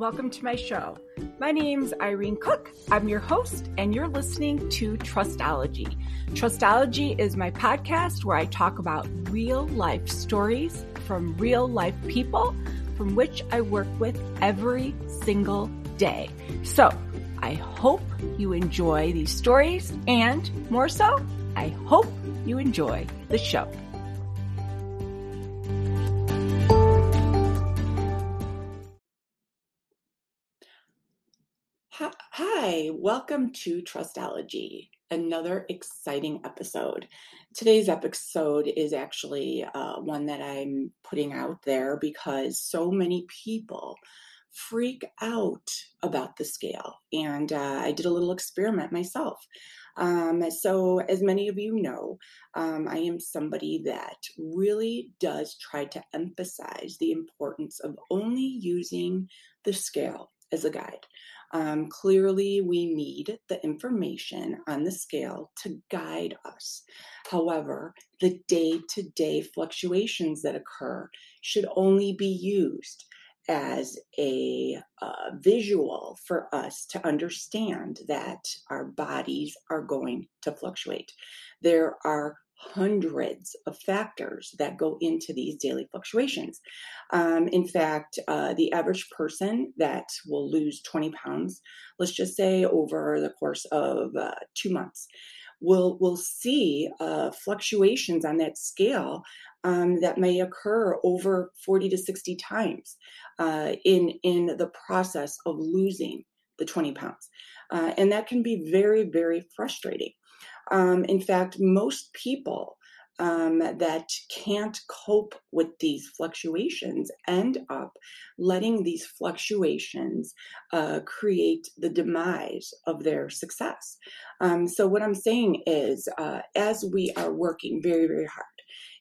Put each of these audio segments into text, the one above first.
welcome to my show. My name's Irene Cook. I'm your host, and you're listening to Trustology. Trustology is my podcast where I talk about real life stories from real life people from which I work with every single day. So I hope you enjoy these stories, and more so, I hope you enjoy the show. Welcome to Trustology, another exciting episode. Today's episode is actually uh, one that I'm putting out there because so many people freak out about the scale. And uh, I did a little experiment myself. Um, so, as many of you know, um, I am somebody that really does try to emphasize the importance of only using the scale as a guide. Um, clearly, we need the information on the scale to guide us. However, the day to day fluctuations that occur should only be used as a uh, visual for us to understand that our bodies are going to fluctuate. There are hundreds of factors that go into these daily fluctuations. Um, in fact, uh, the average person that will lose 20 pounds, let's just say over the course of uh, two months, will will see uh, fluctuations on that scale um, that may occur over 40 to 60 times uh, in in the process of losing the 20 pounds, uh, and that can be very very frustrating. Um, in fact, most people um, that can't cope with these fluctuations end up letting these fluctuations uh, create the demise of their success. Um, so, what I'm saying is, uh, as we are working very, very hard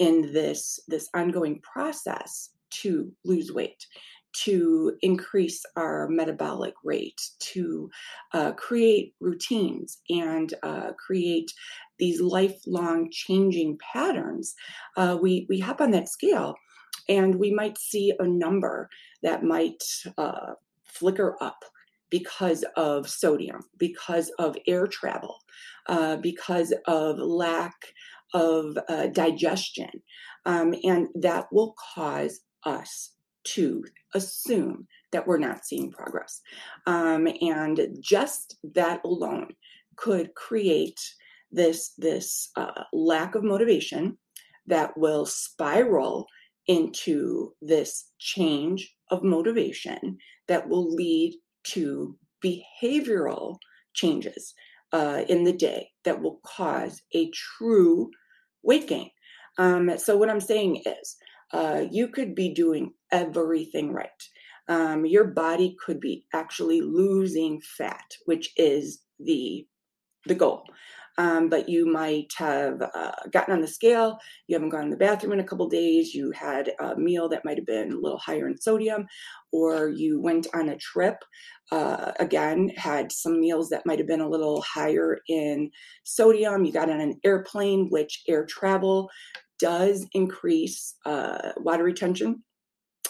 in this this ongoing process to lose weight to increase our metabolic rate, to uh, create routines and uh, create these lifelong changing patterns, uh, we, we hop on that scale and we might see a number that might uh, flicker up because of sodium, because of air travel, uh, because of lack of uh, digestion. Um, and that will cause us to assume that we're not seeing progress. Um, and just that alone could create this, this uh, lack of motivation that will spiral into this change of motivation that will lead to behavioral changes uh, in the day that will cause a true weight gain. Um, so, what I'm saying is, uh, you could be doing everything right. Um, your body could be actually losing fat, which is the the goal. Um, but you might have uh, gotten on the scale, you haven't gone to the bathroom in a couple days, you had a meal that might have been a little higher in sodium, or you went on a trip, uh, again, had some meals that might have been a little higher in sodium, you got on an airplane, which air travel does increase uh, water retention.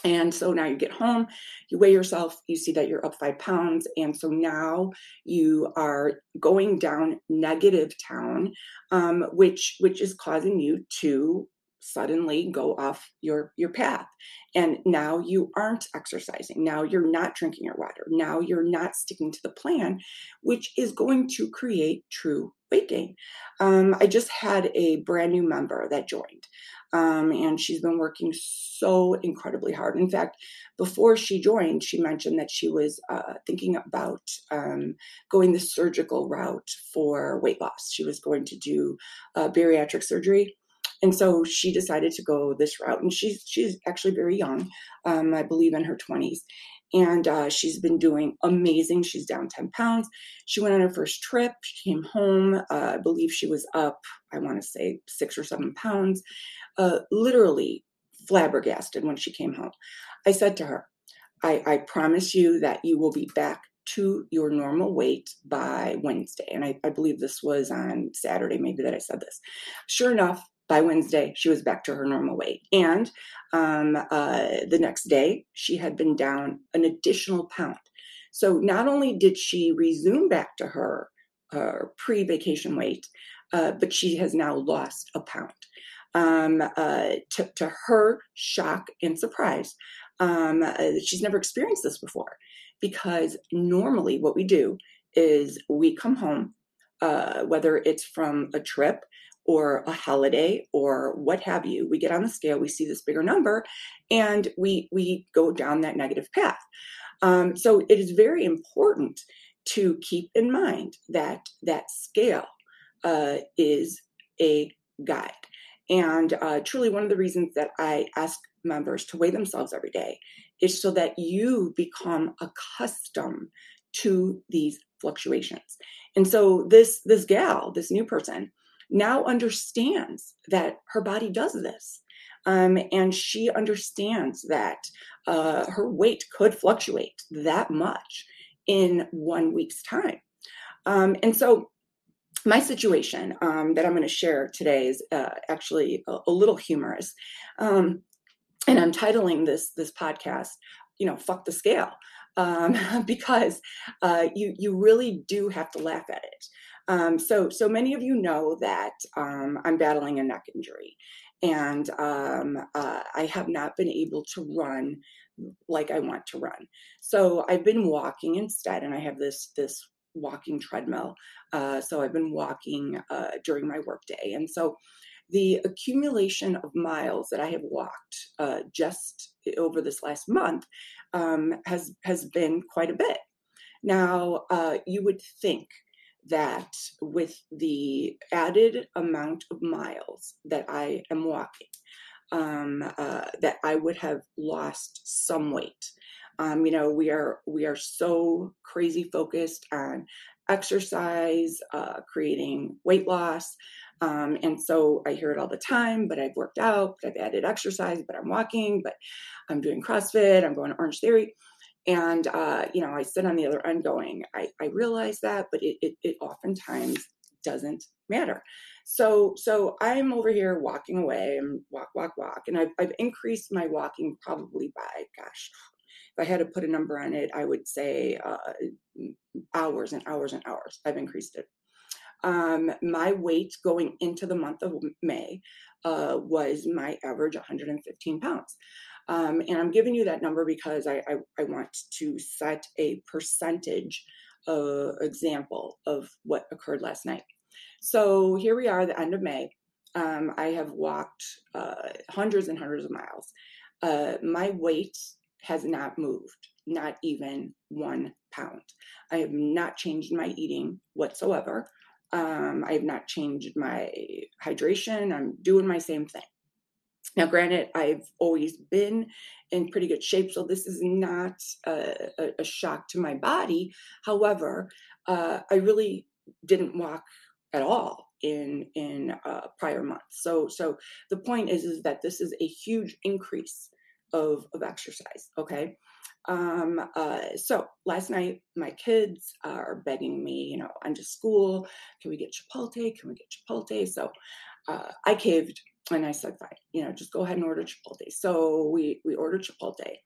And so now you get home, you weigh yourself, you see that you're up five pounds. And so now you are going down negative town, um, which which is causing you to suddenly go off your your path. And now you aren't exercising. Now you're not drinking your water. Now you're not sticking to the plan which is going to create true weight gain. Um, i just had a brand new member that joined um, and she's been working so incredibly hard. In fact before she joined she mentioned that she was uh, thinking about um, going the surgical route for weight loss. She was going to do uh, bariatric surgery and so she decided to go this route and she's she's actually very young um, i believe in her 20s and uh, she's been doing amazing. She's down 10 pounds. She went on her first trip. She came home uh, i believe she was up i want to say six or seven pounds uh, literally flabbergasted when she came home. I said to her I, I promise you that you will be back to your normal weight by Wednesday. And I, I, believe this was on Saturday, maybe that I said this. Sure enough, by Wednesday, she was back to her normal weight. And um, uh, the next day, she had been down an additional pound. So not only did she resume back to her uh, pre vacation weight, uh, but she has now lost a pound. Um, uh, to, to, her shock and surprise, um, uh, she's never experienced this before because normally what we do is we come home, uh, whether it's from a trip or a holiday or what have you we get on the scale we see this bigger number and we we go down that negative path. Um, so it is very important to keep in mind that that scale uh, is a guide. And uh, truly one of the reasons that i ask members to weigh themselves every day is so that you become accustomed to these fluctuations. And so this this gal this new person now understands that her body does this. Um, and she understands that uh, her weight could fluctuate that much in one week's time. Um, and so, my situation um, that I'm going to share today is uh, actually a, a, little humorous, um, and I'm titling this this podcast, you know, "Fuck the Scale," um, because uh, you you really do have to laugh at it. Um, so, so many of you know that um, I'm battling a neck injury, and um, uh, I have not been able to run like I want to run. So I've been walking instead, and I have this this walking treadmill. Uh, so I've been walking uh, during my workday, and so the accumulation of miles that I have walked uh, just over this last month um, has has been quite a bit. Now, uh, you would think that with the added amount of miles that I am walking, um, uh, that I would have lost some weight. Um, you know, we are we are so crazy focused on exercise, uh, creating weight loss. Um, and so I hear it all the time, but I've worked out, but I've added exercise, but I'm walking, but I'm doing CrossFit, I'm going to Orange Theory. And, uh, you know, I sit on the other end going, I, I realize that, but it, it, it oftentimes doesn't matter. So, so I'm over here walking away and walk, walk, walk. And I've, I've increased my walking probably by, gosh, if I had to put a number on it, I would say uh, hours and hours and hours. I've increased it. Um, my weight going into the month of May uh, was my average 115 pounds. Um, and I'm giving you that number because I, I, I want to set a percentage uh, example of what occurred last night. So here we are, the end of May. Um, I have walked uh, hundreds and hundreds of miles. Uh, my weight has not moved, not even one pound. I have not changed my eating whatsoever. Um, I have not changed my hydration. I'm doing my same thing. Now, granted, I've always been in pretty good shape, so this is not a, a shock to my body. However, uh, I really didn't walk at all in in uh, prior months. So, so the point is is that this is a huge increase of of exercise. Okay. Um, uh, so last night, my kids are begging me, you know, I'm just school. Can we get Chipotle? Can we get Chipotle? So uh, I caved and I said, fine, you know, just go ahead and order Chipotle. So we we ordered Chipotle,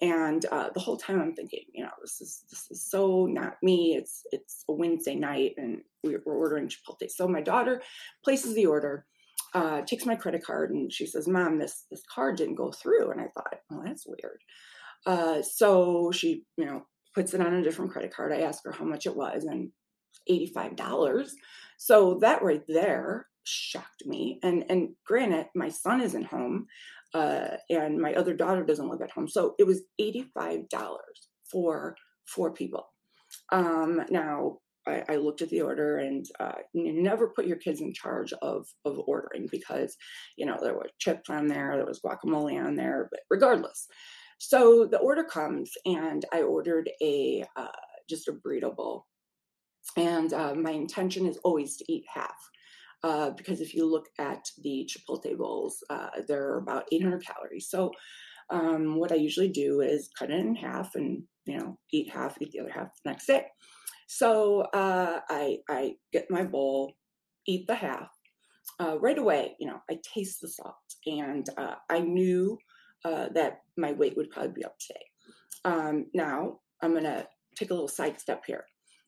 and uh, the whole time I'm thinking, you know, this is this is so not me. It's it's a Wednesday night, and we're ordering Chipotle. So my daughter places the order, uh, takes my credit card, and she says, "Mom, this this card didn't go through." And I thought, well, that's weird. Uh, so she, you know, puts it on a different credit card. I ask her how much it was, and $85. So that right there shocked me. And and granted, my son isn't home, uh, and my other daughter doesn't live at home, so it was eighty five dollars for four people. Um, now I, I, looked at the order and uh, never put your kids in charge of of ordering because you know there were chips on there, there was guacamole on there, but regardless. So the order comes and I ordered a uh, just a burrito bowl, and uh, my intention is always to eat half. Uh, because if you look at the Chipotle bowls, uh, they're about 800 calories. So um, what I usually do is cut it in half and you know eat half, eat the other half the next day. So uh, I I get my bowl, eat the half, uh, right away, you know, I taste the salt, and uh, I knew uh, that my weight would probably be up today. Um, now I'm to take a little sidestep here.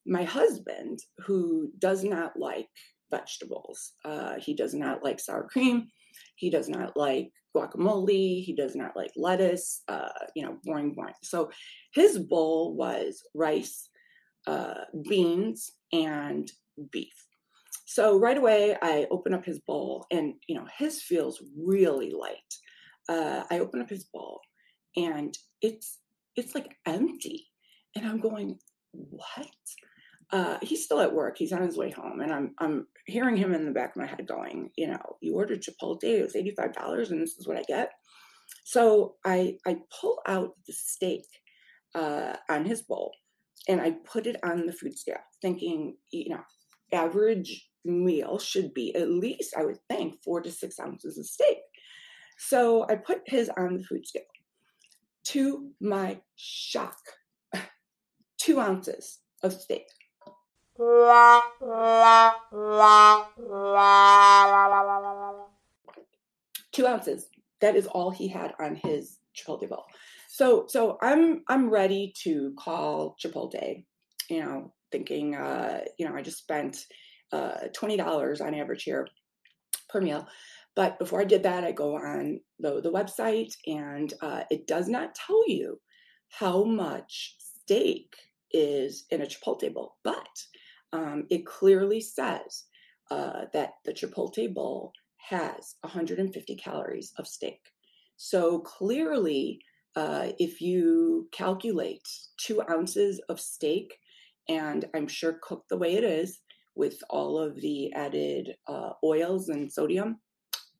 My husband, who does not like vegetables, uh, he does not like sour cream, he does not like guacamole, he does not like lettuce, uh, you know, boring, boring. So his bowl was rice, uh, beans, and beef. So right away, I open up his bowl, and you know his feels really light. Uh, I open up his bowl, and it's it's like empty, and I'm going, what? Uh, he's still at work. He's on his way home, and I'm I'm hearing him in the back of my head going, you know, you ordered Chipotle, it was eighty five dollars, and this is what I get. So I I pull out the steak uh, on his bowl, and I put it on the food scale, thinking, you know, average meal should be at least, I would think, four to six ounces of steak. So I put his on the food scale. To my shock, two ounces of steak. Two ounces. That is all he had on his Chipotle bowl. So so I'm I'm ready to call Chipotle, you know, thinking uh, you know, I just spent uh, $20 on average here per meal. But before I did that, I go on the, the website and uh, it does not tell you how much steak is in a Chipotle bowl, but um, it clearly says uh, that the Chipotle bowl has 150 calories of steak. So clearly, uh, if you calculate two ounces of steak, and I'm sure cooked the way it is, with all of the added uh, oils and sodium,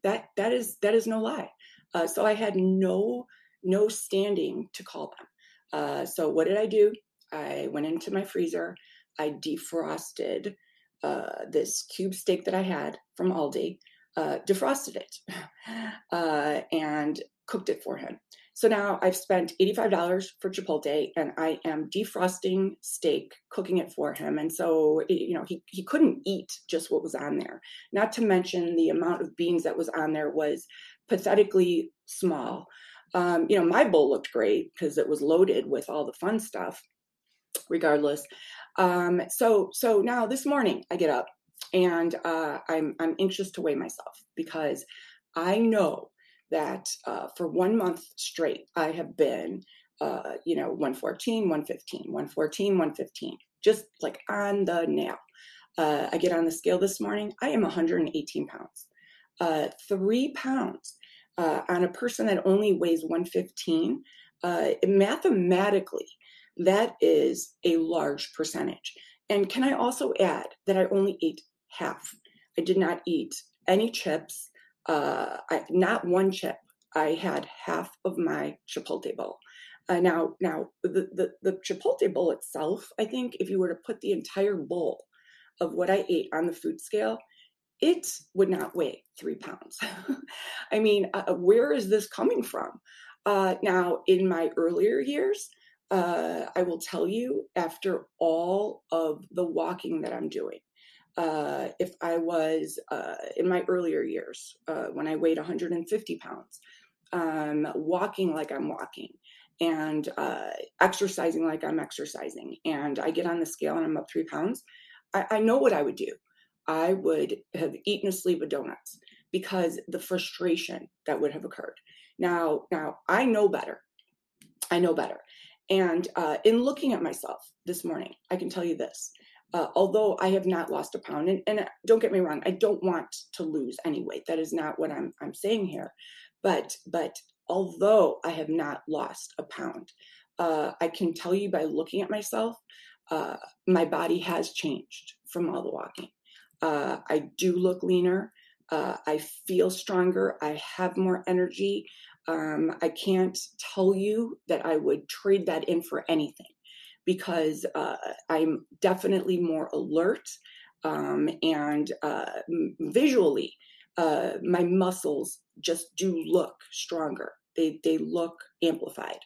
that that is that is no lie. Uh, so I had no no standing to call them. Uh, so what did I do? I went into my freezer. I defrosted uh, this cube steak that I had from Aldi, uh, defrosted it, uh, and cooked it for him. So now I've spent $85 for Chipotle and I am defrosting steak, cooking it for him. And so, you know, he, he couldn't eat just what was on there. Not to mention the amount of beans that was on there was pathetically small. Um, you know, my bowl looked great because it was loaded with all the fun stuff, regardless. Um, so, so now this morning I get up and uh, I'm, I'm anxious to weigh myself because I know that uh, for one month straight, I have been, uh, you know, 114, 115, 114, 115, just like on the nail. Uh, I get on the scale this morning, I am 118 pounds. Uh, three pounds uh, on a person that only weighs 115, uh, mathematically, that is a large percentage. And can I also add that I only ate half? I did not eat any chips uh, I, not one chip. I had half of my Chipotle bowl. Uh, now, now the, the, the Chipotle bowl itself, I think if you were to put the entire bowl of what I ate on the food scale, it would not weigh three pounds. I mean, uh, where is this coming from? Uh, now, in my earlier years, uh, I will tell you, after all of the walking that I'm doing, uh, if I was uh, in my earlier years uh, when I weighed 150 pounds, um, walking like I'm walking and uh, exercising like I'm exercising, and I get on the scale and I'm up three pounds, I, I know what I would do. I would have eaten a sleeve of donuts because the frustration that would have occurred. Now, now I know better. I know better. And uh, in looking at myself this morning, I can tell you this uh, although I have not lost a pound, and, and don't get me wrong, I don't want to lose any weight. That is not what I'm I'm saying here. But but although I have not lost a pound, uh, I can tell you by looking at myself, uh, my body has changed from all the walking. Uh, I do look leaner. Uh, I feel stronger. I have more energy. Um, I can't tell you that I would trade that in for anything because uh, I'm definitely more alert um, and uh, visually, uh, my muscles just do look stronger. They, they look amplified.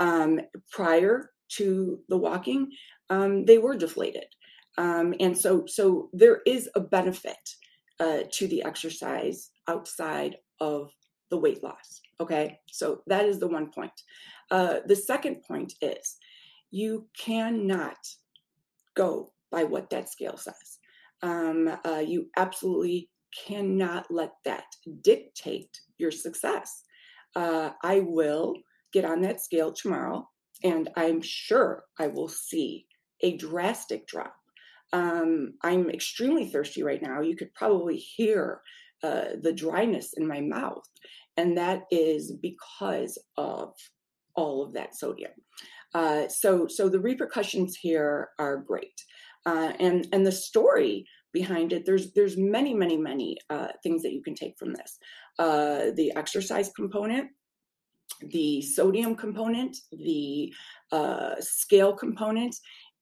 Um, prior to the walking, um, they were deflated. Um, and so, so there is a benefit uh, to the exercise outside of the weight loss. Okay, so that is the one point. Uh, the second point is you cannot go by what that scale says. Um, uh, you absolutely cannot let that dictate your success. Uh, I will get on that scale tomorrow, and I'm sure I will see a drastic drop. Um, I'm extremely thirsty right now. You could probably hear uh, the dryness in my mouth, and that is because of all of that sodium. Uh, so, so the repercussions here are great, uh, and and the story behind it. There's there's many many many uh, things that you can take from this. Uh, the exercise component, the sodium component, the uh, scale component,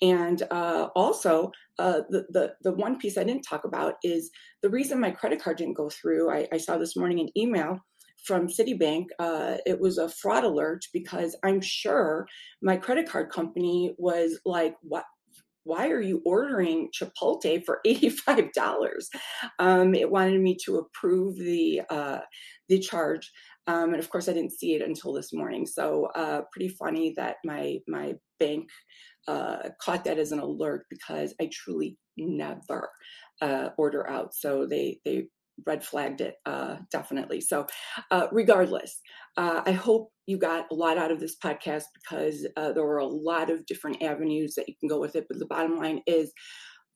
and uh, also uh, the, the the one piece I didn't talk about is the reason my credit card didn't go through. I, I saw this morning an email from Citibank. Uh, it was a fraud alert because I'm sure my credit card company was like, "What? Why are you ordering Chipotle for eighty-five dollars?" Um, it wanted me to approve the uh, the charge. Um, and of course, I didn't see it until this morning. So, uh, pretty funny that my my bank uh, caught that as an alert because I truly never uh, order out. So they they red flagged it uh, definitely. So uh, regardless, uh, I hope you got a lot out of this podcast because uh, there were a lot of different avenues that you can go with it. But the bottom line is,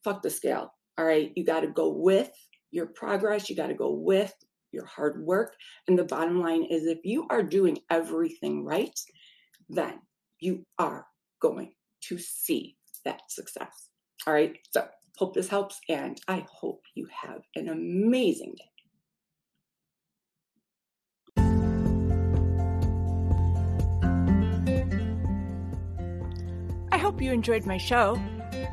fuck the scale. All right, you got to go with your progress. You got to go with your hard work. And the bottom line is, if you are doing everything right, then you are going to see that success. All right. So, hope this helps, and I hope you have an amazing day. I hope you enjoyed my show.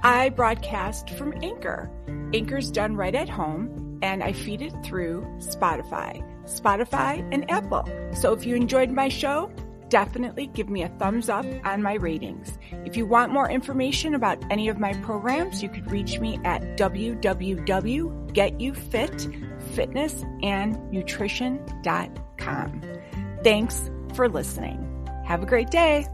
I broadcast from Anchor. Anchor's done right at home, and I feed it through Spotify, Spotify, and Apple. So if you enjoyed my show, definitely give me a thumbs up on my ratings. If you want more information about any of my programs, you could reach me at www.getyoufitfitnessandnutrition.com. Thanks for listening. Have a great day.